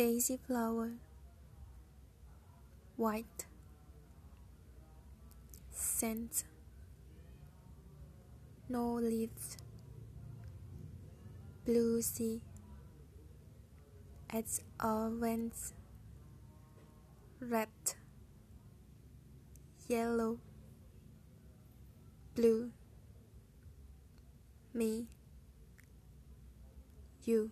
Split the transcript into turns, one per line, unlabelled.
daisy flower white scent no leaves blue sea as winds red yellow blue me you.